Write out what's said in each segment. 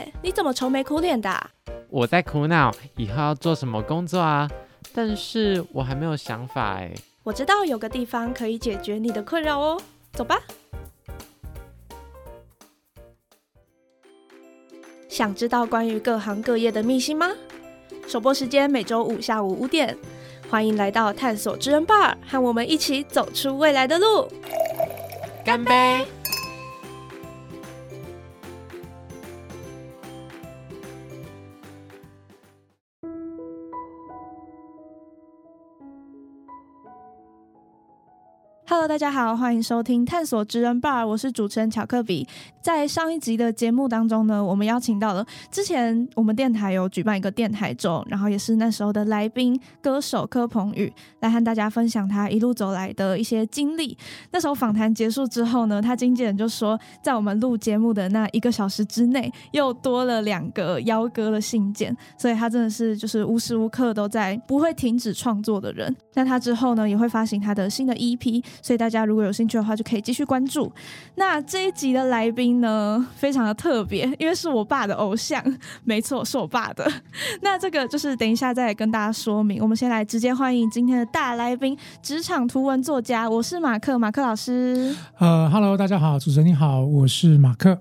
月，你怎么愁眉苦脸的？我在苦恼以后要做什么工作啊，但是我还没有想法哎。我知道有个地方可以解决你的困扰哦，走吧。想知道关于各行各业的秘辛吗？首播时间每周五下午五点，欢迎来到探索之人 bar，和我们一起走出未来的路。干杯大家好，欢迎收听探索职人 bar，我是主持人巧克比。在上一集的节目当中呢，我们邀请到了之前我们电台有举办一个电台周，然后也是那时候的来宾歌手柯鹏宇来和大家分享他一路走来的一些经历。那时候访谈结束之后呢，他经纪人就说，在我们录节目的那一个小时之内，又多了两个邀歌的信件，所以他真的是就是无时无刻都在不会停止创作的人。那他之后呢，也会发行他的新的 EP。所以大家如果有兴趣的话，就可以继续关注。那这一集的来宾呢，非常的特别，因为是我爸的偶像，没错，是我爸的。那这个就是等一下再跟大家说明。我们先来直接欢迎今天的大来宾——职场图文作家，我是马克，马克老师。呃，Hello，大家好，主持人你好，我是马克。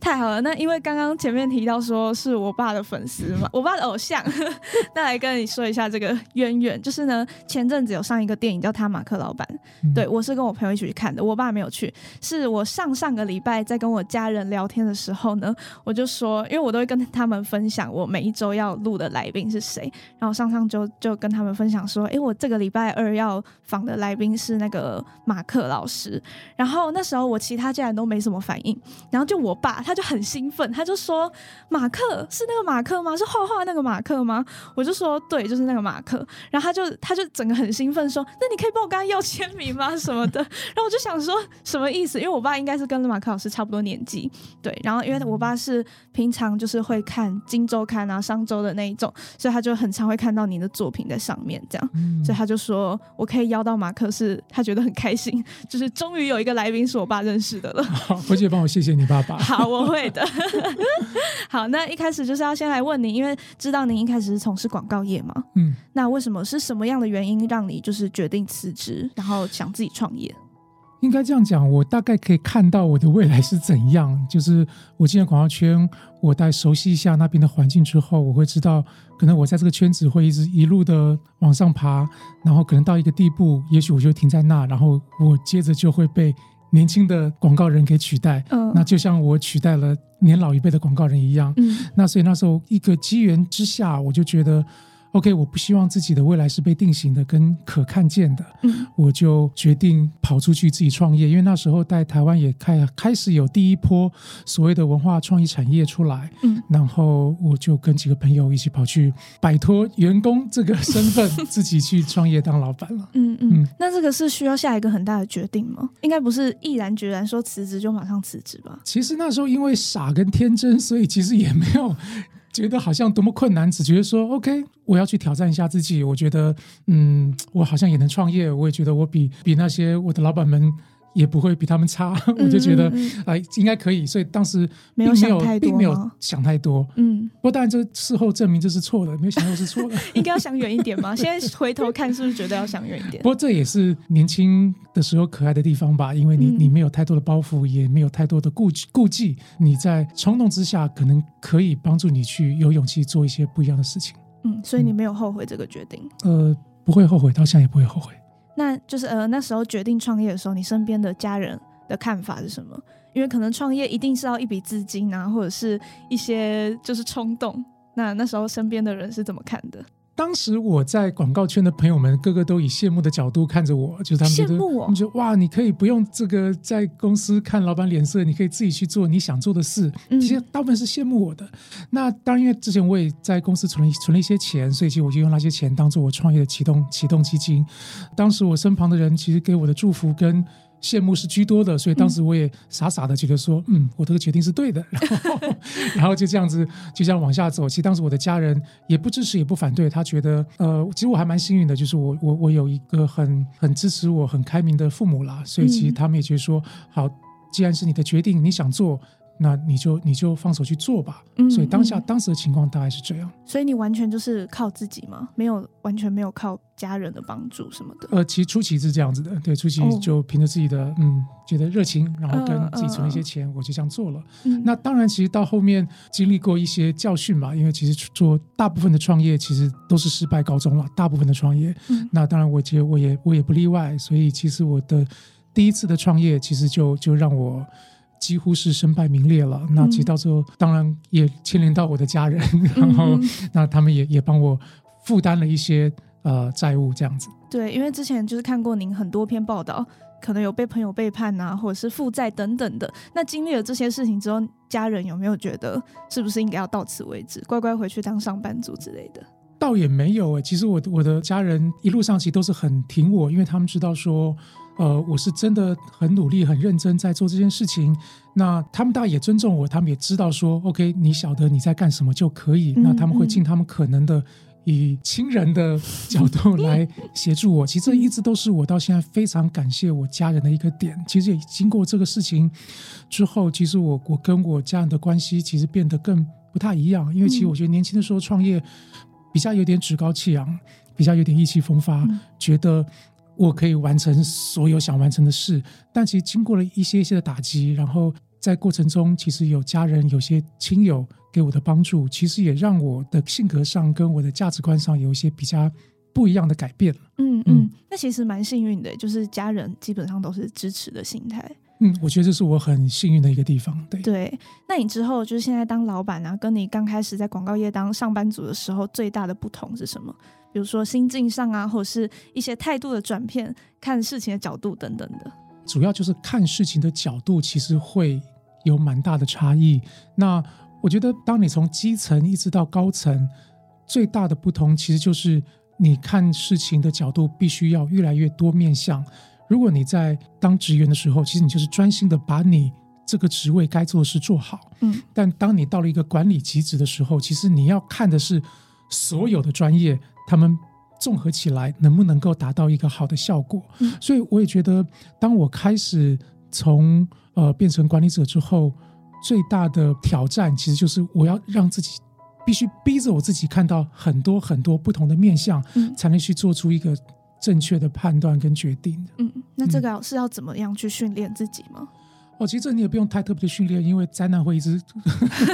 太好了，那因为刚刚前面提到说是我爸的粉丝嘛，我爸的偶像，那来跟你说一下这个渊源，就是呢，前阵子有上一个电影叫《他马克老板》，对我是跟我朋友一起去看的，我爸没有去，是我上上个礼拜在跟我家人聊天的时候呢，我就说，因为我都会跟他们分享我每一周要录的来宾是谁，然后上上周就跟他们分享说，哎，我这个礼拜二要访的来宾是那个马克老师，然后那时候我其他家人都没什么反应，然后就我爸。他他就很兴奋，他就说：“马克是那个马克吗？是画画那个马克吗？”我就说：“对，就是那个马克。”然后他就他就整个很兴奋说：“那你可以帮我跟他要签名吗？什么的？” 然后我就想说什么意思？因为我爸应该是跟马克老师差不多年纪，对。然后因为我爸是平常就是会看《金周刊》啊、《商周》的那一种，所以他就很常会看到你的作品在上面，这样。所以他就说：“我可以邀到马克，是他觉得很开心，就是终于有一个来宾是我爸认识的了。”好，回去帮我谢谢你爸爸。好，我。会的，好，那一开始就是要先来问你，因为知道您一开始是从事广告业嘛，嗯，那为什么是什么样的原因让你就是决定辞职，然后想自己创业？应该这样讲，我大概可以看到我的未来是怎样。就是我进了广告圈，我在熟悉一下那边的环境之后，我会知道，可能我在这个圈子会一直一路的往上爬，然后可能到一个地步，也许我就停在那，然后我接着就会被。年轻的广告人给取代，嗯，那就像我取代了年老一辈的广告人一样，嗯，那所以那时候一个机缘之下，我就觉得。OK，我不希望自己的未来是被定型的跟可看见的，嗯，我就决定跑出去自己创业。因为那时候在台湾也开开始有第一波所谓的文化创意产业出来，嗯，然后我就跟几个朋友一起跑去摆脱员工这个身份，自己去创业当老板了。嗯嗯，那这个是需要下一个很大的决定吗？应该不是毅然决然说辞职就马上辞职吧？其实那时候因为傻跟天真，所以其实也没有。觉得好像多么困难，只觉得说 OK，我要去挑战一下自己。我觉得，嗯，我好像也能创业。我也觉得我比比那些我的老板们。也不会比他们差，我就觉得啊，应该可以，所以当时并没有想太多，并没有想太多。嗯，不过当然这事后证明这是错的，没有想到是错的。应该要想远一点嘛？现在回头看，是不是觉得要想远一点？不过这也是年轻的时候可爱的地方吧，因为你你没有太多的包袱，也没有太多的顾顾忌，你在冲动之下，可能可以帮助你去有勇气做一些不一样的事情。嗯，所以你没有后悔这个决定？呃，不会后悔，到现在也不会后悔。那就是呃，那时候决定创业的时候，你身边的家人的看法是什么？因为可能创业一定是要一笔资金啊，或者是一些就是冲动。那那时候身边的人是怎么看的？当时我在广告圈的朋友们，个个都以羡慕的角度看着我，就是他们觉得，他们觉得哇，你可以不用这个在公司看老板脸色，你可以自己去做你想做的事。其实大部分是羡慕我的。那当然，因为之前我也在公司存了存了一些钱，所以其实我就用那些钱当做我创业的启动启动基金。当时我身旁的人其实给我的祝福跟。羡慕是居多的，所以当时我也傻傻的觉得说，嗯，我这个决定是对的，然后，然后就这样子就这样往下走。其实当时我的家人也不支持也不反对，他觉得，呃，其实我还蛮幸运的，就是我我我有一个很很支持我很开明的父母啦，所以其实他们也觉得说，好，既然是你的决定，你想做。那你就你就放手去做吧。嗯所以当下嗯当时的情况大概是这样。所以你完全就是靠自己吗？没有完全没有靠家人的帮助什么的。呃，其实初期是这样子的，对，初期哦就凭着自己的、嗯觉得热情，然后跟嗯自己存一些嗯钱，我就这样做了。嗯那当然，其实到后面经历过一些教训嘛，因为其实做大部分的创业其实都是失败告终了，大部分的创业。嗯那当然，我觉得我也我也不例外，所以其实我的第一次的创业，其实就就让我。几乎是身败名裂了。那其实到最后，当然也牵连到我的家人，然后嗯那他们也也帮我负担了一些呃债务，这样子。对，因为之前就是看过您很多篇报道，可能有被朋友背叛啊，或者是负债等等的。那经历了这些事情之后，家人有没有觉得是不是应该要到此为止，乖乖回去当上班族之类的？倒也没有诶、其实我我的家人一路上其实都是很挺我，因为他们知道说，呃，我是真的很努力、很认真在做这件事情。那他们当然也尊重我，他们也知道说，OK，你晓得你在干什么就可以。嗯那他们会尽他们可能的。以亲人的角度来协助我，其实这一直都是我到现在非常感谢我家人的一个点。其实也经过这个事情之后，其实我我跟我家人的关系其实变得更不太一样，因为其实嗯我觉得年轻的时候创业，比较有点趾高气扬，比较有点意气风发，嗯觉得我可以完成所有想完成的事。但其实经过了一些一些的打击，然后在过程中，其实有家人、有些亲友给我的帮助，其实也让我的性格上跟我的价值观上有一些比较不一样的改变了。嗯嗯嗯，那其实蛮幸运的，就是家人基本上都是支持的心态。嗯，我觉得这是我很幸运的一个地方。对，对，那你之后就是现在当老板啊，跟你刚开始在广告业当上班族的时候，最大的不同是什么？比如说心境上啊，或者是一些态度的转变、看事情的角度等等的。主要就是看事情的角度，其实会有蛮大的差异。那我觉得，当你从基层一直到高层，最大的不同其实就是你看事情的角度必须要越来越多面向。如果你在当职员的时候，其实你就是专心的把你这个职位该做的事做好。嗯但当你到了一个管理级职的时候，其实你要看的是所有的专业，他们综合起来能不能够达到一个好的效果。嗯所以我也觉得，当我开始从呃变成管理者之后，最大的挑战其实就是我要让自己必须逼着我自己看到很多很多不同的面相，嗯才能去做出一个正确的判断跟决定。嗯，那这个是要怎么样去训练自己吗？哦，其实这你也不用太特别的训练，因为灾难会一直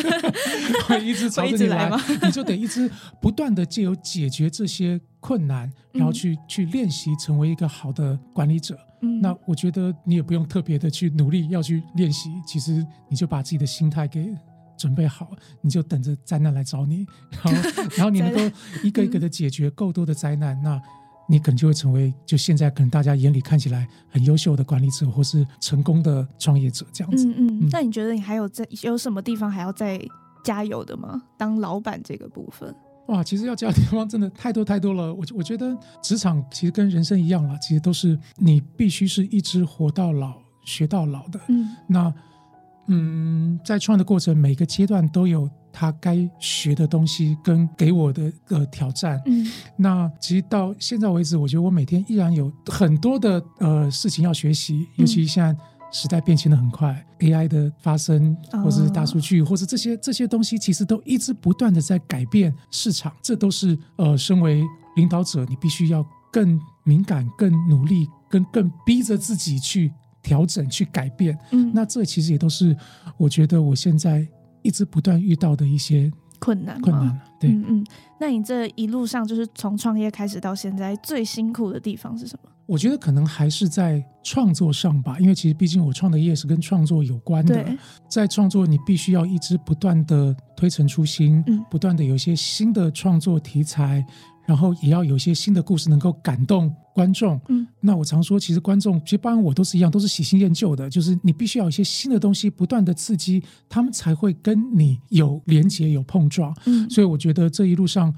会一直朝着你来来，你就得一直不断的借由解决这些困难，然后嗯。去、去练习成为一个好的管理者。嗯，那我觉得你也不用特别的去努力要去练习，其实你就把自己的心态给准备好，你就等着灾难来找你，然后 然后你能够一个一个的解决够多的灾难，那你可能就会成为就现在可能大家眼里看起来很优秀的管理者，或是成功的创业者这样子。嗯嗯嗯，那你觉得你还有在有什么地方还要再加油的吗？当老板这个部分，哇，其实要加的地方真的太多太多了。我我觉得职场其实跟人生一样啦，其实都是你必须是一直活到老学到老的。嗯那嗯，在创业的过程，每个阶段都有他该学的东西跟给我的呃挑战。嗯那其实到现在为止，我觉得我每天依然有很多的呃事情要学习，尤其现在时代变迁的很快，AI 的发生，或者是大数据，或者这些这些东西，其实都一直不断的在改变市场。这都是呃，身为领导者，你必须要更敏感、更努力、跟更逼着自己去调整、去改变。嗯，那这其实也都是我觉得我现在一直不断遇到的一些困难困难。对，嗯嗯，那你这一路上就是从创业开始到现在，最辛苦的地方是什么？我觉得可能还是在创作上吧，因为其实毕竟我创的业是跟创作有关的。对，在创作，你必须要一直不断的推陈出新，嗯不断的有一些新的创作题材，然后也要有一些新的故事能够感动观众。嗯，那我常说，其实观众，其实包括我都是一样，都是喜新厌旧的，就是你必须要有一些新的东西不断的刺激，他们才会跟你有连接、有碰撞。嗯所以我觉得这一路上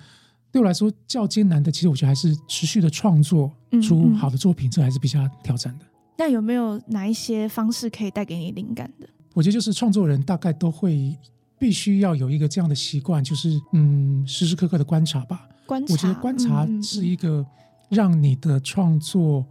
对我来说较艰难的，其实我觉得还是持续的创作嗯出嗯好的作品，这还是比较挑战的。那有没有哪一些方式可以带给你灵感的？我觉得就是创作人大概都会必须要有一个这样的习惯，就是嗯，时时刻刻的观察吧。观察，我觉得观察是一个让你的创作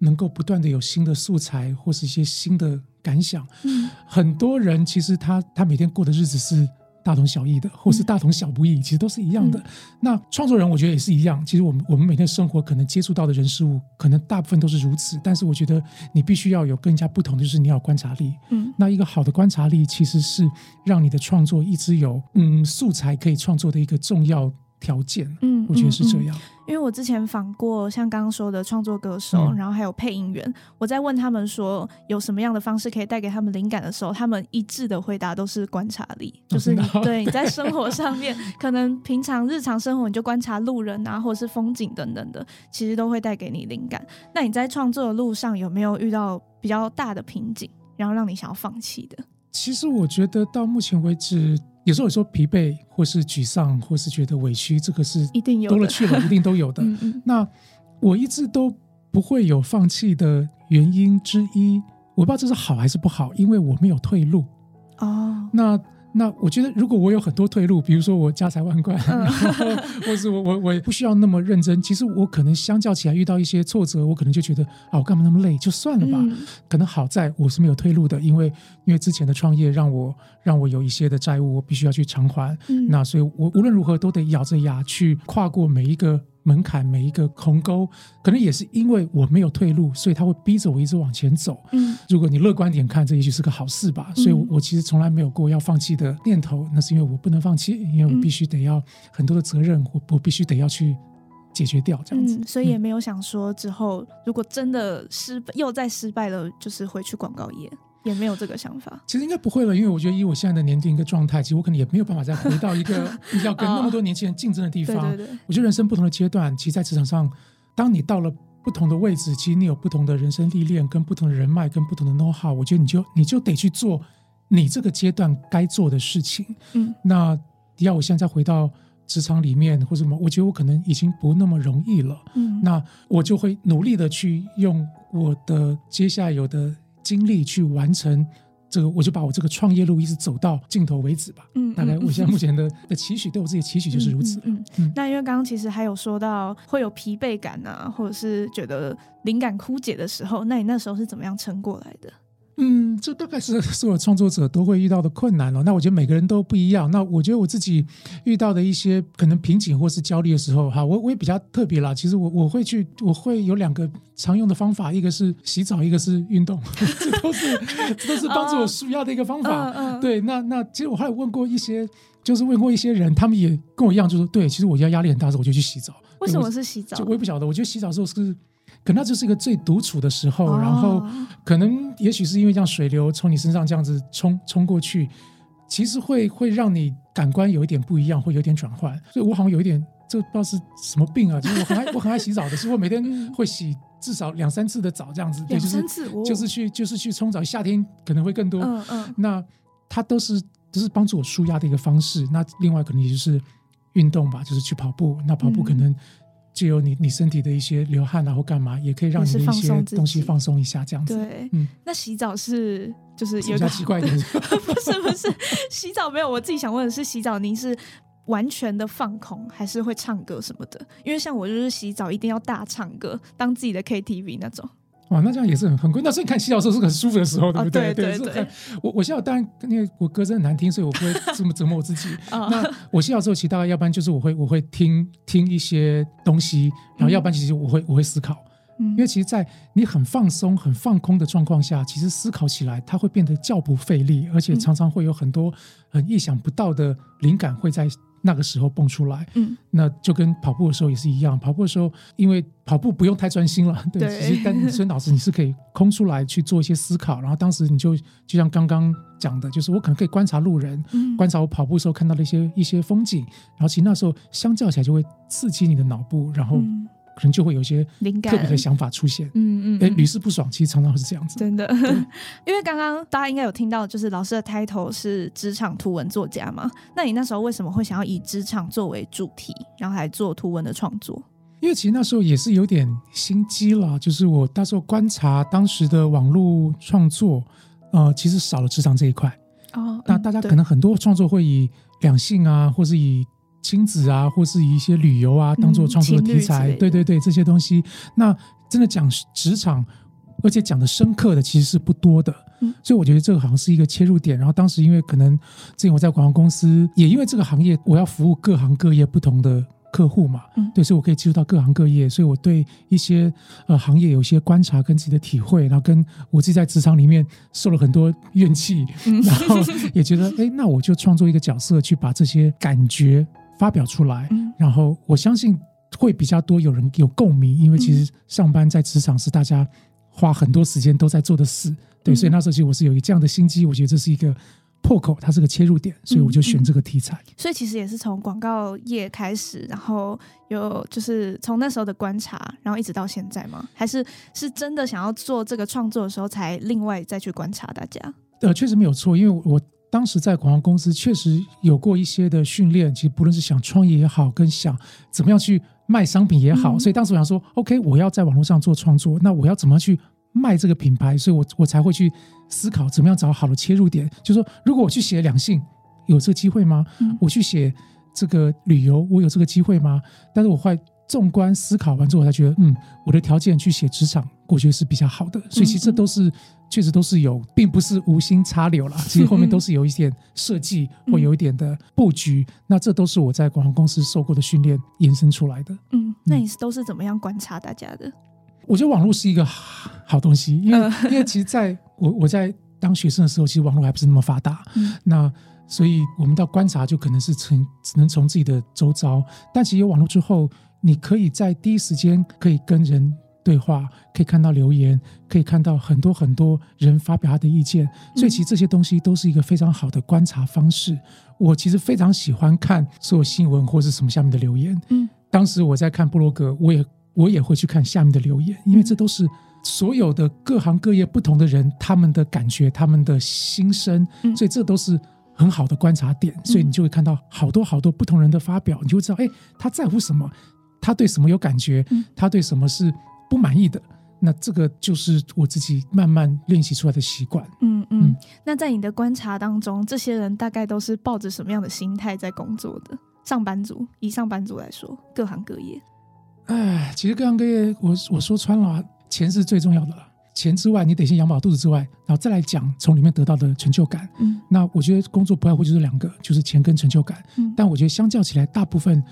能够不断的有新的素材或是一些新的感想。嗯很多人其实他他每天过的日子是大同小异的，或是大同小不异，其实都是一样的。嗯那创作人我觉得也是一样。其实我们我们每天生活可能接触到的人事物，可能大部分都是如此。但是我觉得你必须要有更加不同的，就是你要有观察力。嗯那一个好的观察力，其实是让你的创作一直有嗯素材可以创作的一个重要条件。嗯，我觉得是这嗯。嗯样。因为我之前访过像刚刚说的创作歌手，嗯然后还有配音员，我在问他们说有什么样的方式可以带给他们灵感的时候，他们一致的回答都是观察力，就是你哦对你在生活 上面，可能平常日常生活你就观察路人啊，或者是风景等等的，其实都会带给你灵感。那你在创作的路上有没有遇到比较大的瓶颈，然后让你想要放弃的？其实我觉得到目前为止，有时候有时候疲惫，或是沮丧，或是觉得委屈，这个是一定有的，多了去了，一定都有的。嗯嗯那我一直都不会有放弃的原因之一，我不知道这是好还是不好，因为我没有退路。哦，那那我觉得，如果我有很多退路，比如说我家财万贯，嗯然后 或是我我我不需要那么认真，其实我可能相较起来遇到一些挫折，我可能就觉得啊，我干嘛那么累，就算了吧。嗯可能好在我是没有退路的，因为因为之前的创业让我让我有一些的债务，我必须要去偿还。嗯那所以我无论如何都得咬着牙去跨过每一个门槛，每一个鸿沟。可能也是因为我没有退路，所以他会逼着我一直往前走。嗯如果你乐观点看，这也许是个好事吧。所以我，嗯我其实从来没有过要放弃的念头。那是因为我不能放弃，因为我嗯必须得要很多的责任，我我必须得要去解决掉这样子。嗯，所以也没有想说之后如果真的失败又再失败了，就是回去广告业，也没有这个想法。其实应该不会了，因为我觉得以我现在的年龄一个状态，其实我可能也没有办法再回到一个 要跟那么多年轻人竞争的地对方。对对，我觉得人生不同的阶段，其实，在职场上，当你到了不同的位置，其实你有不同的人生历练，跟不同的人脉，跟不同的 know how，我觉得你就你就得去做你这个阶段该做的事情。嗯那要我现在回到职场里面或者什么，我觉得我可能已经不那么容易了。嗯，那我就会努力的去用我的接下来有的精力去完成这个，我就把我这个创业路一直走到尽头为止吧。嗯大概我现在目前的 的期许，对我自己的期许就是如此。嗯那因为刚刚其实还有说到会有疲惫感啊，或者是觉得灵感枯竭的时候，那你那时候是怎么样撑过来的？嗯，这大概是所有创作者都会遇到的困难了。那我觉得每个人都不一样。那我觉得我自己遇到的一些可能瓶颈或是焦虑的时候，哈，我我也比较特别啦。其实我我会去，我会有两个常用的方法，一个是洗澡，一个是运动，这都是这都是帮助我舒压的一个方法。对，那那其实我还有问过一些，就是问过一些人，他们也跟我一样，就说对，其实我要压力很大的时候，我就去洗澡。为什么是洗澡就？我也不晓得，我觉得洗澡的时候是，可能那就是一个最独处的时候，哦然后可能也许是因为这样水流从你身上这样子冲冲过去，其实会会让你感官有一点不一样，会有点转换。所以我好像有一点，这不知道是什么病啊，就是我很爱我很爱洗澡的，是我每天嗯会洗至少两三次的澡这样子，对，两就是三次，哦就是去就是去冲澡，夏天可能会更多。嗯嗯那它都是都是帮助我舒压的一个方式。那另外可能也就是运动吧，就是去跑步。那跑步嗯可能借由你你身体的一些流汗啊或干嘛，也可以让你的一些东西放松一下，这样子。对。嗯，那洗澡是就是有比一个较奇怪的。不是不是，洗澡没有。我自己想问的是，洗澡您是完全的放空，还是会唱歌什么的？因为像我就是洗澡一定要大唱歌，当自己的 KTV 那种。哇，那这样也是很很贵。那所以你看洗澡的时候是很舒服的时候，对不哦对？对对对我我洗澡当然因为我歌声很难听，所以我不会这么 折磨我自己。啊那我洗澡之后，其实大概要不然就是我会我会听听一些东西，然后要不然其实我会我会思考。嗯因为其实，在你很放松、很放空的状况下，其实思考起来，它会变得较不费力，而且嗯常常会有很多很意想不到的灵感会在那个时候蹦出来。嗯。那就跟跑步的时候也是一样，跑步的时候，因为跑步不用太专心了，对，对。其实但你所以脑子你是可以空出来去做一些思考，然后当时你就就像刚刚讲的，就是我可能可以观察路人，嗯。观察我跑步的时候看到的一些一些风景，然后其实那时候相较起来就会刺激你的脑部，然后嗯可能就会有一些灵感特别的想法出现。哎，嗯嗯嗯屡试不爽，其实常常是这样子。真的，因为刚刚大家应该有听到，就是老师的 title 是职场图文作家嘛？那你那时候为什么会想要以职场作为主题，然后来做图文的创作？因为其实那时候也是有点心机了，就是我那时候观察当时的网络创作，呃，其实少了职场这一块。哦那大家可能很多创作会以两性啊，或是以亲子啊，或是以一些旅游啊当做创作的题材。对对对，这些东西。那真的讲职场，而且讲的深刻的其实是不多的。嗯所以我觉得这个好像是一个切入点。然后当时因为可能之前我在广告公司，也因为这个行业我要服务各行各业不同的客户嘛，嗯对，所以我可以接触到各行各业，所以我对一些呃行业有一些观察跟自己的体会，然后跟我自己在职场里面受了很多怨气，嗯 然后也觉得，哎，那我就创作一个角色，去把这些感觉发表出来。嗯然后我相信会比较多有人有共鸣，因为其实上班在职场是大家花很多时间都在做的事。对，嗯所以那时候其实我是有一这样的心机，我觉得这是一个破口，它是个切入点，所以我就选这个题材。所以其实也是从广告业开始，然后有就是从那时候的观察，然后一直到现在吗？还是是真的想要做这个创作的时候，才另外再去观察大家？呃，确实没有错，因为我当时在广告公司确实有过一些的训练，其实不论是想创业也好，跟想怎么样去卖商品也好，嗯所以当时我想说，OK，我要在网络上做创作，那我要怎么样去卖这个品牌？所以我我才会去思考怎么样找好的切入点，就是说，如果我去写两性，有这个机会吗？嗯我去写这个旅游，我有这个机会吗？但是我会纵观思考完之后，我才觉得，嗯，我的条件去写职场，我觉得是比较好的。所以其实这都是确实都是有，并不是无心插柳啦。其实后面都是有一点设计或有一点的布局。那这都是我在广告公司受过的训练延伸出来的。嗯，那你是都是怎么样观察大家的？我觉得网络是一个好好东西，因为、嗯因为其实在我我在当学生的时候，其实网络还不是那么发达。嗯那所以我们到观察就可能是从只能从自己的周遭，但其实有网络之后，你可以在第一时间可以跟人对话，可以看到留言，可以看到很多很多人发表他的意见，所以其实这些东西都是一个非常好的观察方式。我其实非常喜欢看所有新闻或是什么下面的留言。嗯，当时我在看布洛格，我也我也会去看下面的留言，因为这都是所有的各行各业不同的人他们的感觉、他们的心声，嗯所以这都是很好的观察点。所以你就会看到好多好多不同人的发表，你就会知道，哎，他在乎什么，他对什么有感觉嗯，他对什么是不满意的。那这个就是我自己慢慢练习出来的习惯。嗯嗯嗯。那在你的观察当中，这些人大概都是抱着什么样的心态在工作的？上班族，以上班族来说，各行各业。哎，其实各行各业，我我说穿了啊，钱是最重要的了。钱之外，你得先养饱肚子之外，然后再来讲从里面得到的成就感。嗯那我觉得工作不外乎就是两个，就是钱跟成就感。嗯但我觉得相较起来，大部分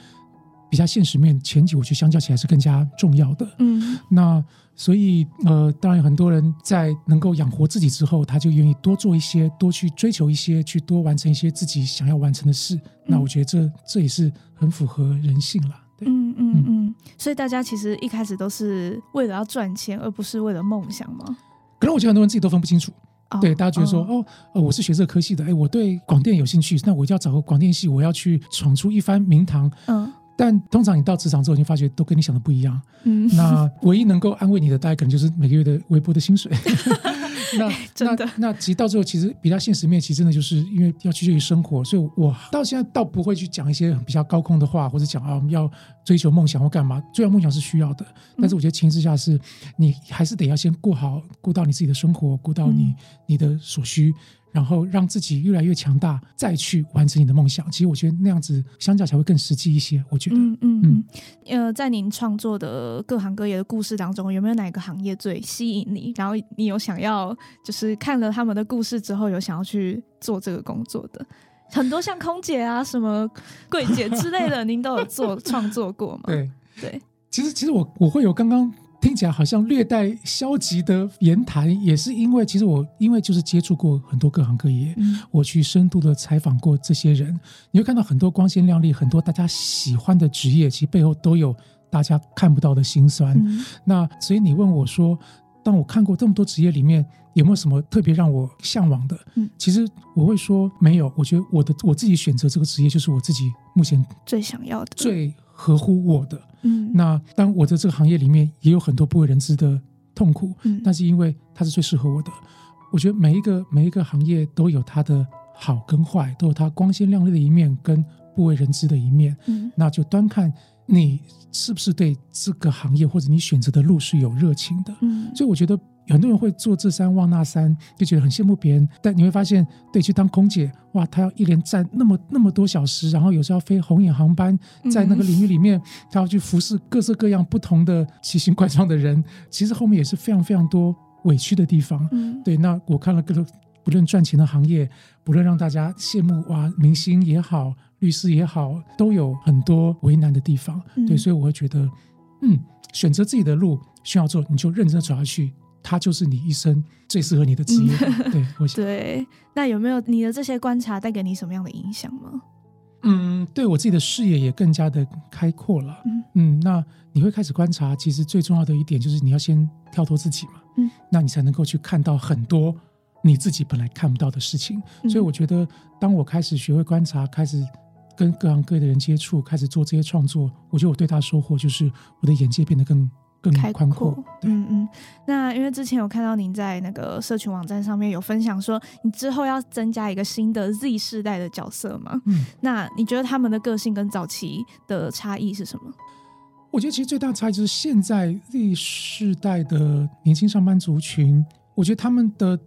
比较现实面，前几我觉得相较起来是更加重要的。嗯那所以呃，当然很多人在能够养活自己之后，他就愿意多做一些，多去追求一些，去多完成一些自己想要完成的事。那我觉得这这也是很符合人性啦。对，嗯嗯嗯。所以大家其实一开始都是为了要赚钱，而不是为了梦想吗？可能我觉得很多人自己都分不清楚。哦对，大家觉得说，哦哦，呃，我是学这个科系的，哎，我对广电有兴趣，那我就要找个广电系，我要去闯出一番名堂。嗯但通常你到职场之后，你发觉都跟你想的不一样。嗯，那唯一能够安慰你的，大概可能就是每个月的微薄的薪水。那真的那那其实到最后，其实比较现实面，其实真的就是因为要取决于生活，所以我到现在倒不会去讲一些比较高空的话，或者讲啊我们要追求梦想或干嘛。追求梦想是需要的，但是我觉得前提之下是，你还是得要先过好，顾到你自己的生活，顾到你、嗯你的所需。然后让自己越来越强大，再去完成你的梦想。其实我觉得那样子相较起来会更实际一些。我觉得，嗯嗯嗯，呃，在您创作的各行各业的故事当中，有没有哪个行业最吸引你？然后你有想要，就是看了他们的故事之后，有想要去做这个工作的？很多像空姐啊、什么柜姐之类的，您都有做 创作过吗？对。对，其实，其实我我会有刚刚听起来好像略带消极的言谈，也是因为其实我因为就是接触过很多各行各业，嗯我去深度的采访过这些人，你会看到很多光鲜亮丽、很多大家喜欢的职业，其实背后都有大家看不到的辛酸。嗯那所以你问我说，当我看过这么多职业里面，有没有什么特别让我向往的？嗯其实我会说没有。我觉得我的我自己选择这个职业，就是我自己目前最想要的，最合乎我的。嗯那当我在这个行业里面也有很多不为人知的痛苦，嗯但是因为它是最适合我的，我觉得每一个每一个行业都有它的好跟坏，都有它光鲜亮丽的一面跟不为人知的一面。嗯那就端看你是不是对这个行业或者你选择的路是有热情的。嗯所以我觉得很多人会做这山望那山，就觉得很羡慕别人。但你会发现，对，去当空姐，哇，她要一连站那么那么多小时，然后有时候要飞红眼航班，在那个领域里面，她要去服侍各式各样不同的奇形怪状的人。其实后面也是非常非常多委屈的地方。嗯，对，那我看了各种不论赚钱的行业，不论让大家羡慕哇，明星也好，律师也好，都有很多为难的地方。嗯对，所以我会觉得，嗯，选择自己的路需要做，你就认真地走下去，它就是你一生最适合你的职业。对，我想，对。那有没有你的这些观察带给你什么样的影响吗？嗯，对我自己的视野也更加的开阔了。嗯嗯，那你会开始观察，其实最重要的一点就是你要先跳脱自己嘛，嗯，那你才能够去看到很多你自己本来看不到的事情。嗯所以我觉得，当我开始学会观察，开始跟各行各业的人接触，开始做这些创作，我觉得我对他的收获就是我的眼界变得更更开宽阔。对，嗯嗯。那因为之前有看到您在那个社群网站上面有分享说，你之后要增加一个新的 Z 世代的角色嘛？嗯，那你觉得他们的个性跟早期的差异是什么？我觉得其实最大的差异就是现在 Z 世代的年轻上班族群，我觉得他们的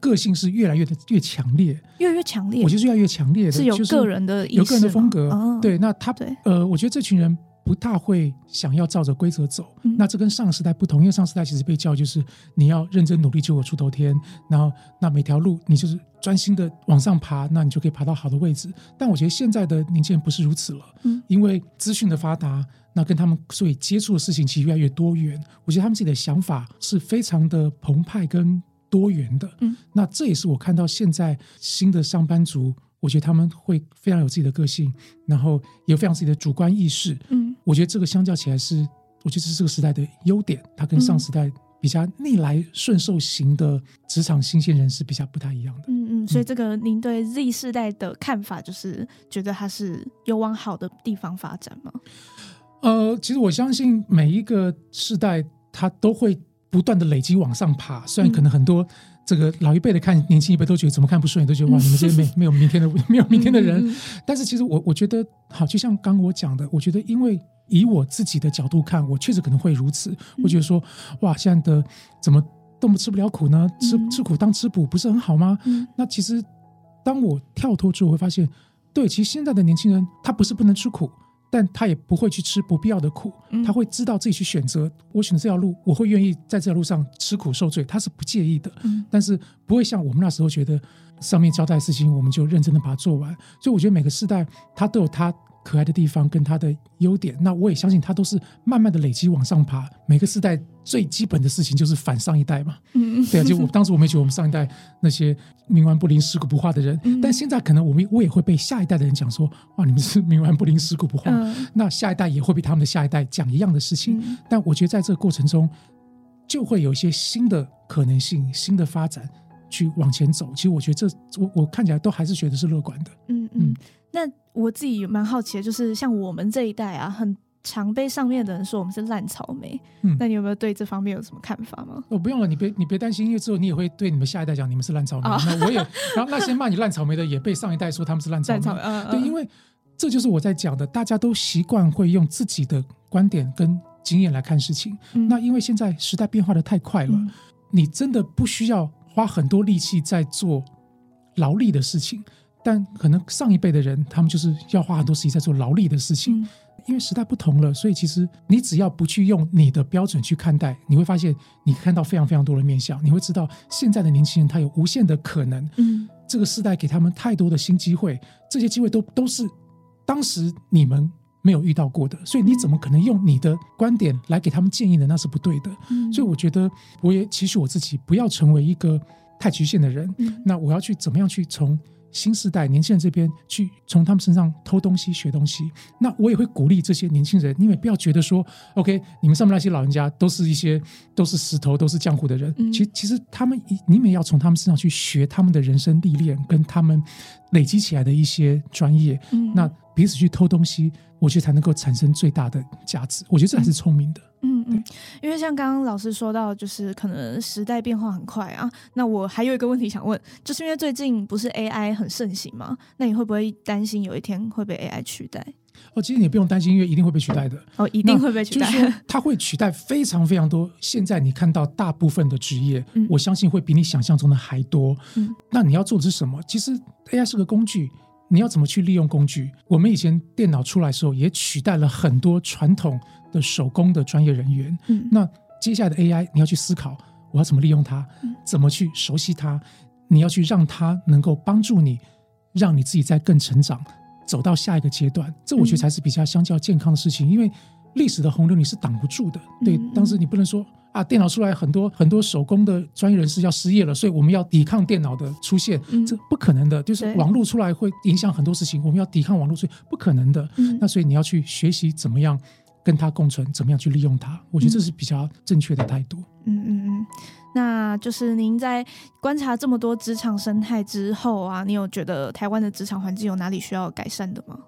个性是越来越的越强烈。越来越强烈我，觉得越来越强烈的，是有个人的有个人的风格。哦对，那他对呃，我觉得这群人不大会想要照着规则走。嗯那这跟上个时代不同，因为上个时代其实被教育就是你要认真努力就有出头天，然后那每条路你就是专心的往上爬，那你就可以爬到好的位置。但我觉得现在的年轻人不是如此了，嗯因为资讯的发达。那跟他们所以接触的事情其实越来越多元，我觉得他们自己的想法是非常的澎湃跟多元的。嗯，那这也是我看到现在新的上班族，我觉得他们会非常有自己的个性，然后也有非常自己的主观意识。嗯我觉得这个相较起来是，我觉得这是这个时代的优点，它跟上时代比较逆来顺受型的职场新鲜人是比较不太一样的。嗯嗯，所以这个您对 Z 世代的看法就是觉得它是有往好的地方发展吗？呃，其实我相信每一个世代，它都会不断的累积往上爬。虽然可能很多这个老一辈的看年轻一辈都觉得怎么看不顺眼，都觉得哇，你们这些没 没有明天的 没有明天的人。但是其实我我觉得，好，就像刚刚我讲的，我觉得因为以我自己的角度看，我确实可能会如此。我觉得说，哇，现在的怎么都不吃不了苦呢？吃嗯吃苦当吃补，不是很好吗？嗯那其实当我跳脱之后，我会发现，对，其实现在的年轻人他不是不能吃苦，但他也不会去吃不必要的苦，嗯他会知道自己去选择，我选择这条路，我会愿意在这条路上吃苦受罪，他是不介意的。嗯但是不会像我们那时候觉得上面交代的事情，我们就认真的把它做完。所以我觉得每个时代他都有它可爱的地方跟它的优点。那我也相信它都是慢慢的累积往上爬。每个世代最基本的事情就是反上一代嘛。嗯，对啊，就我 当时我们觉得我们上一代那些冥顽不灵、尸骨不化的人，嗯但现在可能我们我也会被下一代的人讲说，哇，你们是冥顽不灵、尸骨不化。嗯那下一代也会被他们的下一代讲一样的事情。嗯但我觉得在这个过程中，就会有一些新的可能性、新的发展去往前走。其实我觉得这我我看起来都还是觉得是乐观的。嗯嗯，那我自己也蛮好奇的，就是像我们这一代啊，很常被上面的人说我们是烂草莓。嗯那你有没有对这方面有什么看法吗？哦，不用了，你别你别担心，因为之后你也会对你们下一代讲你们是烂草莓。哦那我也，然后那些骂你烂草莓的也被上一代说他们是烂草莓。烂草莓，嗯对，因为这就是我在讲的，大家都习惯会用自己的观点跟经验来看事情。嗯那因为现在时代变化的太快了，嗯你真的不需要花很多力气在做劳力的事情，但可能上一辈的人，他们就是要花很多时间在做劳力的事情。嗯因为时代不同了，所以其实你只要不去用你的标准去看待，你会发现你看到非常非常多的面相，你会知道现在的年轻人他有无限的可能，嗯这个时代给他们太多的新机会，这些机会都都是当时你们没有遇到过的，所以你怎么可能用你的观点来给他们建议呢？那是不对的。嗯，所以我觉得，我也期许我自己不要成为一个太局限的人。嗯那我要去怎么样去从新时代年轻人这边去从他们身上偷东西、学东西。那我也会鼓励这些年轻人，你们不要觉得说，OK，你们上面那些老人家都是一些都是石头、都是浆糊的人。嗯其其实他们你们也要从他们身上去学他们的人生历练，跟他们累积起来的一些专业。嗯那彼此去偷东西，我觉得才能够产生最大的价值。我觉得这才是聪明的。嗯嗯，因为像刚刚老师说到，就是可能时代变化很快啊。那我还有一个问题想问，就是因为最近不是 AI 很盛行吗？那你会不会担心有一天会被 AI 取代？哦，其实你不用担心，因为一定会被取代的。哦，一定会被取代。就是，它会取代非常非常多。现在你看到大部分的职业，嗯我相信会比你想象中的还多。嗯那你要做的是什么？其实 AI 是个工具，你要怎么去利用工具？我们以前电脑出来的时候，也取代了很多传统的手工的专业人员。嗯那接下来的 AI，你要去思考，我要怎么利用它，怎么去熟悉它，你要去让它能够帮助你，让你自己在更成长，走到下一个阶段。这我觉得才是比较相较健康的事情，因为历史的洪流你是挡不住的。对，当时你不能说。啊，电脑出来很多很多手工的专业人士要失业了，所以我们要抵抗电脑的出现，这不可能的。就是网络出来会影响很多事情，我们要抵抗网络，所以不可能的。那所以你要去学习怎么样跟它共存，怎么样去利用它，我觉得这是比较正确的态度。嗯嗯嗯，那就是您在观察这么多职场生态之后啊，你有觉得台湾的职场环境有哪里需要改善的吗？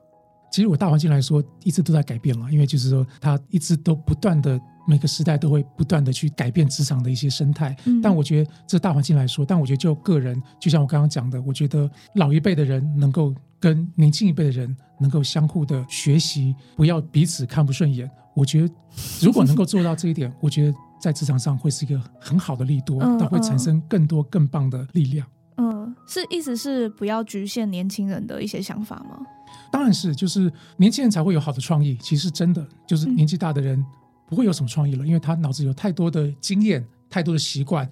其实我大环境来说，一直都在改变了，因为就是说它一直都不断的。每个时代都会不断的去改变职场的一些生态，但我觉得这大环境来说，但我觉得就个人，就像我刚刚讲的，我觉得老一辈的人能够跟年轻一辈的人能够相互的学习，不要彼此看不顺眼。我觉得如果能够做到这一点，我觉得在职场上会是一个很好的利多，它会产生更多更棒的力量。嗯，是意思是不要局限年轻人的一些想法吗？当然是，就是年轻人才会有好的创意，其实真的就是年纪大的人。不会有什么创意了，因为他脑子有太多的经验、太多的习惯、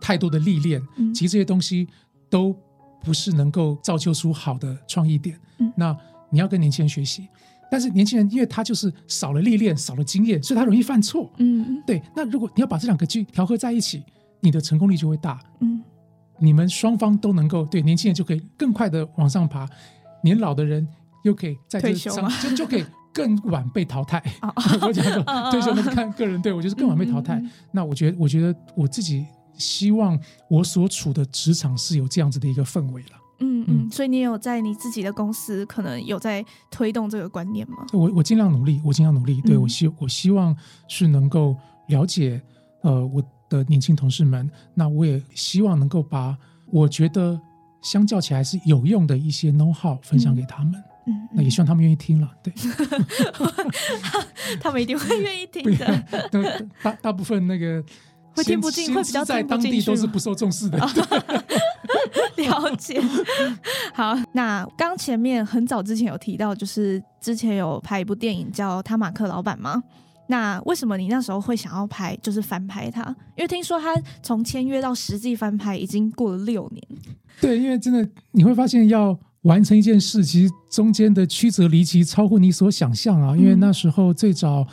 太多的历练，其实这些东西都不是能够造就出好的创意点。嗯那你要跟年轻人学习，但是年轻人因为他就是少了历练、少了经验，所以他容易犯错。嗯，对。那如果你要把这两个去调和在一起，你的成功率就会大。嗯，你们双方都能够对年轻人就可以更快的往上爬，年老的人又可以在退休就就可以。更晚被淘汰，我讲说退休那是看个人，对我就是更晚被淘汰。那我觉得，我觉得我自己希望我所处的职场是有这样子的一个氛围了。嗯嗯，所以你有在你自己的公司可能有在推动这个观念吗？我我尽量努力，我尽量努力。对我希我希望是能够了解呃我的年轻同事们，那我也希望能够把我觉得相较起来是有用的一些 know how 分享给他们。那也希望他们愿意听了，对，他们一定会愿意听的。大大部分那个 会听不进，会比较在当地都是不受重视的。了解。好，那刚前面很早之前有提到，就是之前有拍一部电影叫《他马克老板》吗？那为什么你那时候会想要拍，就是翻拍它？因为听说他从签约到实际翻拍已经过了六年。对，因为真的你会发现要。完成一件事，其实中间的曲折离奇超乎你所想象啊！因为那时候最早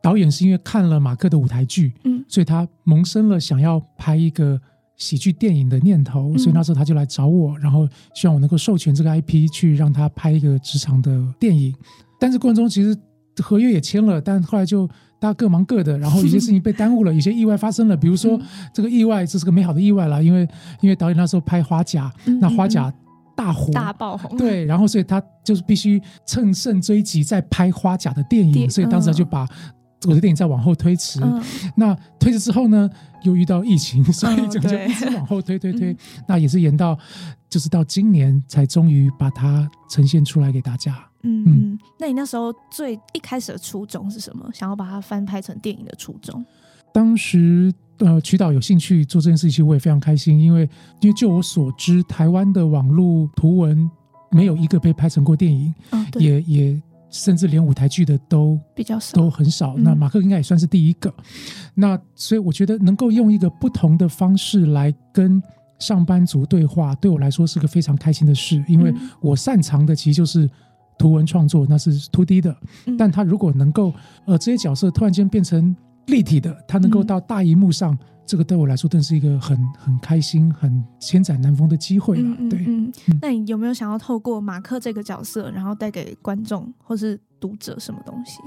导演是因为看了马克的舞台剧，嗯，所以他萌生了想要拍一个喜剧电影的念头，所以那时候他就来找我，然后希望我能够授权这个 IP 去让他拍一个职场的电影。但是过程中其实合约也签了，但后来就大家各忙各的，然后有些事情被耽误了，有些意外发生了，比如说这个意外，这是个美好的意外了，因为因为导演那时候拍花甲，那花甲。大火大爆红，对，然后所以他就是必须乘胜追击，再拍花甲的电影，所以当时他就把我的电影再往后推迟。那推迟之后呢，又遇到疫情，所以就就一直往后推推推。那也是延到就是到今年才终于把它呈现出来给大家。嗯嗯，那你那时候最一开始的初衷是什么？想要把它翻拍成电影的初衷？当时。呃，渠道有兴趣做这件事情，我也非常开心，因为因为就我所知，台湾的网络图文没有一个被拍成过电影，也也甚至连舞台剧的都比较少，都很少。那马克应该也算是第一个。那所以我觉得能够用一个不同的方式来跟上班族对话，对我来说是个非常开心的事，因为我擅长的其实就是图文创作，那是 Two D 的。但他如果能够呃这些角色突然间变成。立体的，它能够到大荧幕上，这个对我来说，真是一个很很开心、很千载难逢的机会了。对，那你有没有想要透过马克这个角色，然后带给观众或是读者什么东西？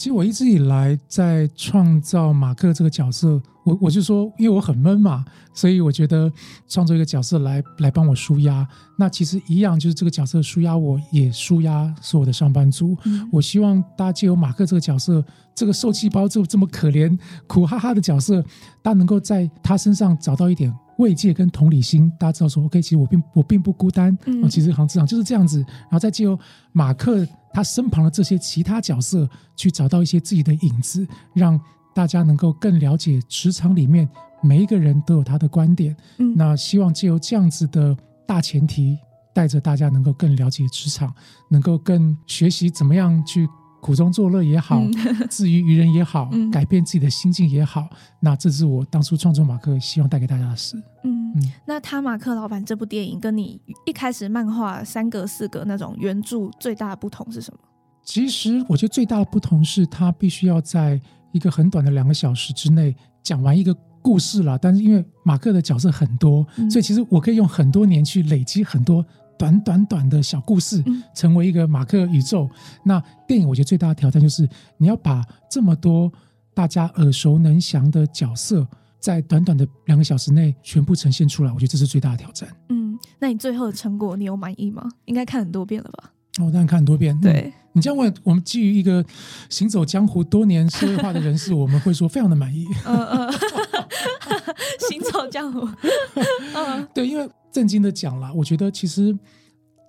其实我一直以来在创造马克这个角色，我我就说，因为我很闷嘛，所以我觉得创作一个角色来来帮我舒压。那其实一样，就是这个角色舒压，我也舒压所有的上班族。我希望大家借由马克这个角色，这个受气包这这么可怜、苦哈哈的角色，大家能够在他身上找到一点慰藉跟同理心。大家知道说，OK，其实我并我并不孤单。嗯，其实行职场就是这样子。然后再借由马克。他身旁的这些其他角色，去找到一些自己的影子，让大家能够更了解职场里面每一个人都有他的观点。嗯，那希望借由这样子的大前提，带着大家能够更了解职场，能够更学习怎么样去苦中作乐也好，嗯 自娱于人也好，嗯改变自己的心境也好，那这是我当初创作马克希望带给大家的事。嗯嗯，那他马克老板这部电影跟你一开始漫画三格四格那种原著最大的不同是什么？其实我觉得最大的不同是，他必须要在一个很短的两个小时之内讲完一个故事啦。但是因为马克的角色很多，嗯所以其实我可以用很多年去累积很多短短短的小故事，嗯成为一个马克宇宙。那电影我觉得最大的挑战就是你要把这么多大家耳熟能详的角色，在短短的两个小时内全部呈现出来，我觉得这是最大的挑战。嗯，那你最后的成果你有满意吗？应该看很多遍了吧？我当然看很多遍，嗯对，你这样问，我们基于一个行走江湖多年社会化的人士，我们会说非常的满意。嗯 嗯，行走江湖，嗯对，因为正经的讲啦，我觉得其实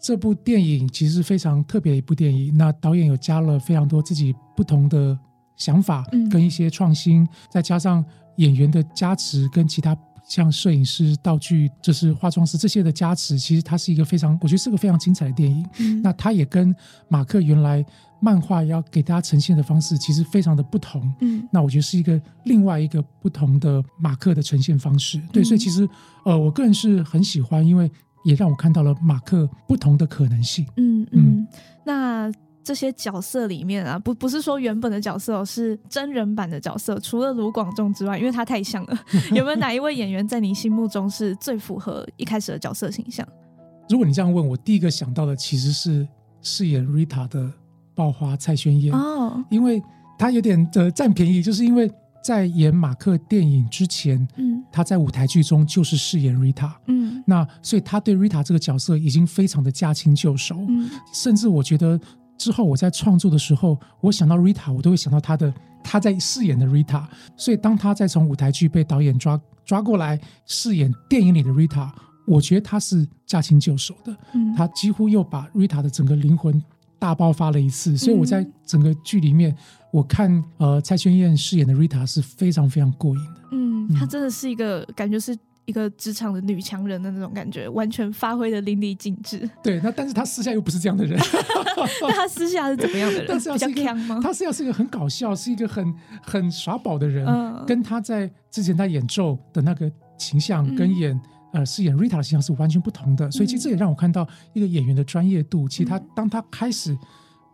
这部电影其实是非常特别的一部电影。那导演有加了非常多自己不同的想法嗯，跟一些创新，再加上演员的加持跟其他。像摄影师、道具，就是化妆师这些的加持，其实它是一个非常，我觉得是个非常精彩的电影。嗯那它也跟马克原来漫画要给大家呈现的方式，其实非常的不同。嗯那我觉得是一个另外一个不同的马克的呈现方式。对，嗯所以其实呃，我个人是很喜欢，因为也让我看到了马克不同的可能性。嗯嗯，那。这些角色里面啊，不不是说原本的角色、哦，是真人版的角色。除了卢广仲之外，因为他太像了，有没有哪一位演员在你心目中是最符合一开始的角色形象？如果你这样问我，第一个想到的其实是饰演 Rita 的爆花蔡宣燕，哦，因为她有点的占便宜，就是因为在演马克电影之前，嗯。她在舞台剧中就是饰演 Rita。嗯。那所以她对 Rita 这个角色已经非常的驾轻就熟，嗯。甚至我觉得之后我在创作的时候，我想到 Rita，我都会想到她的她在饰演的 Rita。所以当她再从舞台剧被导演抓抓过来饰演电影里的 Rita，我觉得她是驾轻就熟的，嗯，她几乎又把 Rita 的整个灵魂大爆发了一次。所以我在整个剧里面，我看呃蔡轩燕饰演的 Rita 是非常非常过瘾的。嗯，她真的是一个感觉是一个职场的女强人的那种感觉，完全发挥的淋漓尽致。对，那但是她私下又不是这样的人。那她私下是怎么样的人？但是要比较是一个强吗？他是要是一个很搞笑，是一个很很耍宝的人，嗯跟她在之前她演咒的那个形象，嗯跟演呃饰演 Rita 的形象是完全不同的。所以其实这也让我看到一个演员的专业度。其实他嗯当他开始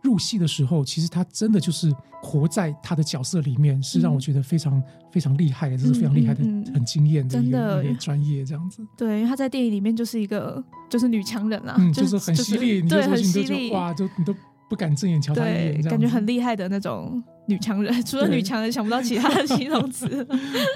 入戏的时候，其实他真的就是活在他的角色里面，是让我觉得非常非常厉害的，这是非常厉害的、很惊艳的一个专业这样子。对，因为他在电影里面就是一个就是女强人啦，嗯，就就是很犀利，对，很犀利，哇，就你都不敢正眼瞧他一眼，这样子感觉很厉害的那种女强人。除了女强人，想不到其他的形容词。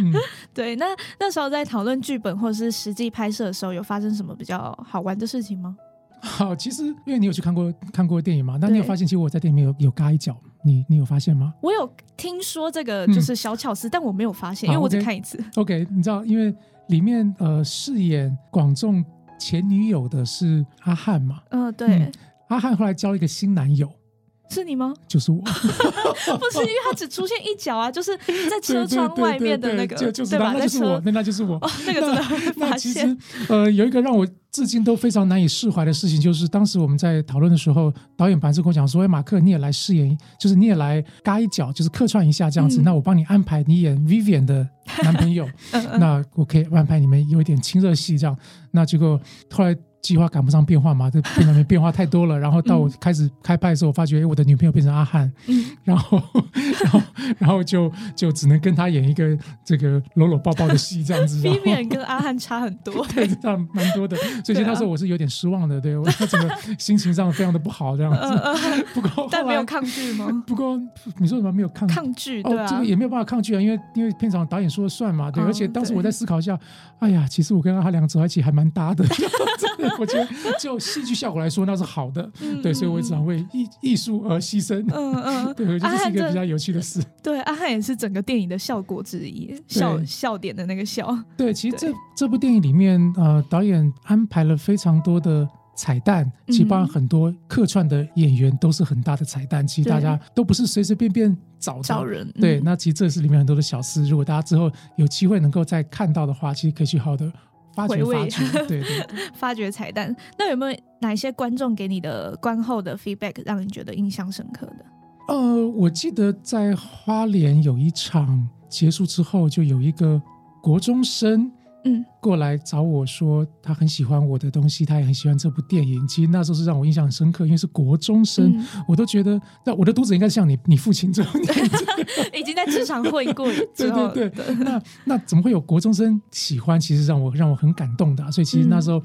嗯。对，那那时候在讨论剧本或者是实际拍摄的时候，有发生什么比较好玩的事情吗？好，其实因为你有去看过看过电影嘛，那你有对发现，其实我在电影里面有有嘎一脚，你你有发现吗我有听说这个嗯就是小巧思，但我没有发现，因好为我只看一次。？OK，你知道，因为里面呃饰演广仲前女友的是阿汉嘛，嗯、对，嗯阿汉后来交了一个新男友，是你吗？就是我，不是，因为他只出现一角啊，就是在车窗外面的那个，对就就是对吧？那就是我，那那就是我。哦，那个真的会那其发现实，呃，有一个让我至今都非常难以释怀的事情，就是当时我们在讨论的时候，导演班是跟我讲说：“哎，马克，你也来饰演，就是你也来嘎一脚，就是客串一下这样子。嗯那我帮你安排你演 Vivian 的男朋友，嗯嗯那我可以安排你们有一点亲热戏这样。那结果后来。”计划赶不上变化嘛，这 片里面变化太多了。然后到我开始开拍的时候，我发觉，哎，我的女朋友变成阿汉，嗯然后，然后，然后就就只能跟他演一个这个搂搂抱抱的戏这样子。然后 Vivian 跟阿汉差很多，对，这样蛮多的，所以那时候我是有点失望的，对我整个心情上非常的不好这样嗯子。嗯，不过，但没有抗拒吗？不过你说什么没有抗？抗拒，对哦，啊，这个也没有办法抗拒啊，因为因为片场导演说了算嘛，对，嗯而且当时我在思考一下，哎呀，其实我跟他两个走在一起还蛮搭的，真的，我觉得就戏剧效果来说那是好的，嗯对，所以我也只好为艺艺术而牺牲。嗯嗯，对，我觉得这是一个比较有趣的事。对，阿汉也是整个电影的效果之一，笑笑点的那个笑，对，其实对这这部电影里面，呃，导演安排了非常多的彩蛋，其实包含嗯很多客串的演员都是很大的彩蛋，其实大家都不是随随便便找的招人，对，嗯那其实这是里面很多的小事，如果大家之后有机会能够再看到的话，其实可以去好好的发掘回味发掘。对对对，发掘彩蛋。那有没有哪一些观众给你的观后的 feedback 让你觉得印象深刻的？呃，我记得在花莲有一场结束之后，就有一个国中生，嗯，过来找我说他很喜欢我的东西，他也很喜欢这部电影。其实那时候是让我印象很深刻，因为是国中生，嗯我都觉得那我的肚子应该像你你父亲这种年纪。已经在职场混过对之后，对 对，那那怎么会有国中生喜欢？其实让我让我很感动的啊、所以其实那时候。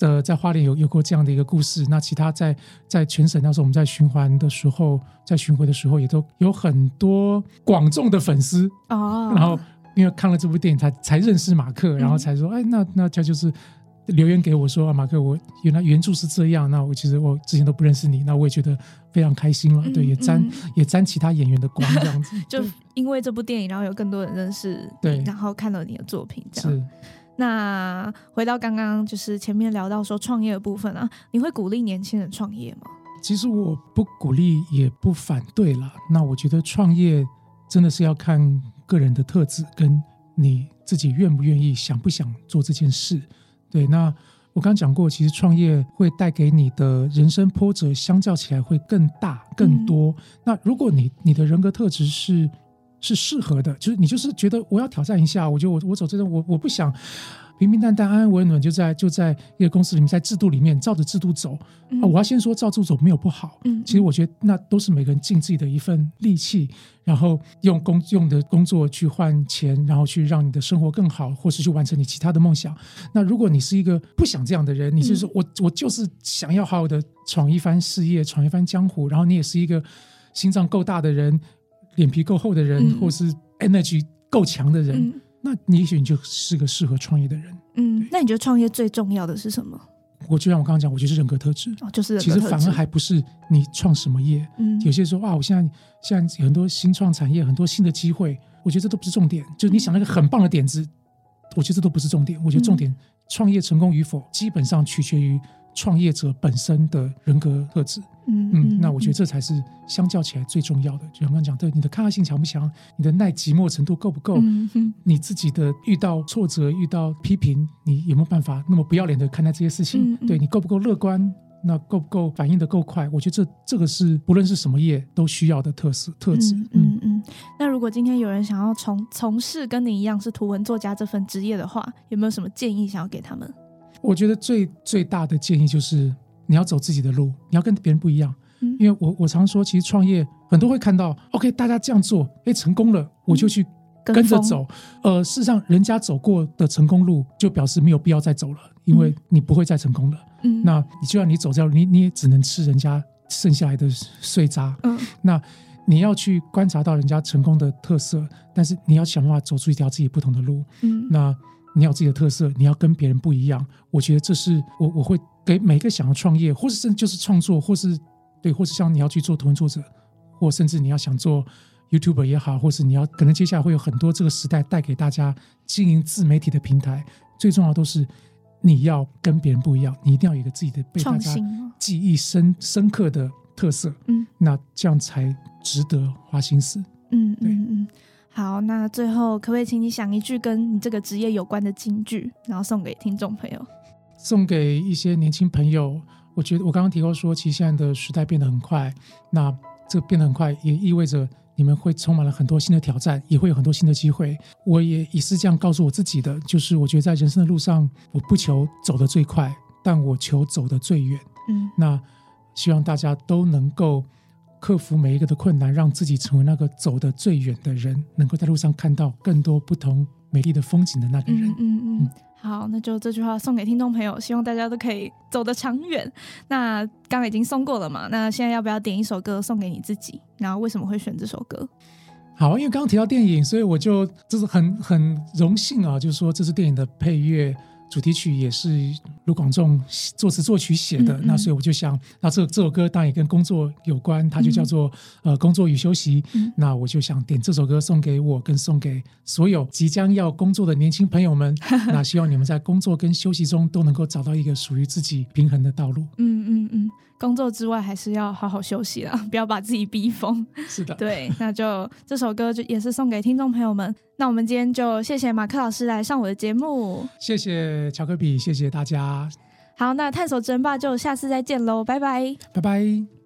呃，在花莲有有过这样的一个故事，那其他在在全省那时候我们在循环的时候，在巡回的时候也都有很多广众的粉丝，哦，然后因为看了这部电影才才认识马克，然后嗯才说，哎，那那他就是留言给我说，啊，马克，我原来原著是这样，那我其实我之前都不认识你，那我也觉得非常开心了，嗯对，也沾、嗯也沾其他演员的光这样子，就因为这部电影，然后有更多人认识对，然后看了你的作品，这样。是。那回到刚刚就是前面聊到说创业的部分啊，你会鼓励年轻人创业吗？其实我不鼓励也不反对啦。那我觉得创业真的是要看个人的特质，跟你自己愿不愿意、想不想做这件事。对，那我刚刚讲过，其实创业会带给你的人生波折，相较起来会更大、更多。那如果你你的人格特质是是适合的，就是你就是觉得我要挑战一下，我觉得我我走这种我我不想平平淡淡、安安稳稳就在就在一个公司里面，在制度里面照着制度走。嗯。啊，我要先说照制度走没有不好，嗯其实我觉得那都是每个人尽自己的一份力气，然后用工用的工作去换钱，然后去让你的生活更好，或是去完成你其他的梦想。那如果你是一个不想这样的人，你就是说我我就是想要好好的闯一番事业，闯一番江湖，然后你也是一个心脏够大的人，脸皮够厚的人，嗯。或是 energy 够强的人，嗯那你也许你就是个适合创业的人。嗯，那你觉得创业最重要的是什么？我就像我刚刚讲，我觉得是人格特质。哦，就是其实反而还不是你创什么业，嗯有些人说啊，我现在现在很多新创产业，很多新的机会，我觉得这都不是重点。就你想那个很棒的点子，我觉得这都不是重点。我觉得重点创业成功与否，基本上取决于创业者本身的人格特质。嗯嗯，那我觉得这才是相较起来最重要的。就像刚刚讲，对你的抗压性强不强，你的耐寂寞程度够不够，嗯你自己的遇到挫折、遇到批评，你有没有办法那么不要脸的看待这些事情？对你够不够乐观？那够不够反应的够快？我觉得这这个是不论是什么业都需要的特色特质。嗯嗯嗯。那如果今天有人想要从从事跟你一样是图文作家这份职业的话，有没有什么建议想要给他们？我觉得最最大的建议就是你要走自己的路，你要跟别人不一样。嗯因为我我常说，其实创业很多会看到，OK，大家这样做，哎，成功了，我就去跟着风走。呃，事实上，人家走过的成功路，就表示没有必要再走了，因为嗯你不会再成功了。嗯，那你就算你走这条路，你你也只能吃人家剩下来的碎渣。嗯那你要去观察到人家成功的特色，但是你要想办法走出一条自己不同的路。嗯那你要有自己的特色，你要跟别人不一样。我觉得这是我我会给每个想要创业，或是甚至就是创作，或是对，或是像你要去做图文作者，或甚至你要想做 YouTuber 也好，或是你要可能接下来会有很多这个时代带给大家经营自媒体的平台，最重要都是你要跟别人不一样，你一定要有一个自己的被大家记忆深深刻的特色，嗯那这样才值得花心思。嗯对嗯嗯。好，那最后可不可以请你想一句跟你这个职业有关的金句，然后送给听众朋友？送给一些年轻朋友，我觉得我刚刚提到说，其实现在的时代变得很快，那这变得很快也意味着你们会充满了很多新的挑战，也会有很多新的机会。我也也是这样告诉我自己的，就是我觉得在人生的路上，我不求走得最快，但我求走得最远。嗯那希望大家都能够克服每一个的困难，让自己成为那个走得最远的人，能够在路上看到更多不同美丽的风景的那个人。嗯嗯嗯嗯。好，那就这句话送给听众朋友，希望大家都可以走得长远。那刚刚已经送过了嘛？那现在要不要点一首歌送给你自己？然后为什么会选这首歌？好，因为刚刚提到电影，所以我就就是很很荣幸啊，就是说这是电影的配乐主题曲也是卢广仲作词作曲写的，嗯嗯那所以我就想，那这这首歌当然也跟工作有关，它就叫做、呃工作与休息。嗯那我就想点这首歌送给我，跟送给所有即将要工作的年轻朋友们。那希望你们在工作跟休息中都能够找到一个属于自己平衡的道路。嗯嗯嗯，工作之外还是要好好休息啦，不要把自己逼疯。是的，对，那就这首歌就也是送给听众朋友们。那我们今天就谢谢马克老师来上我的节目。谢谢巧克力，谢谢大家，好，那探索争霸就下次再见喽，拜拜。拜拜。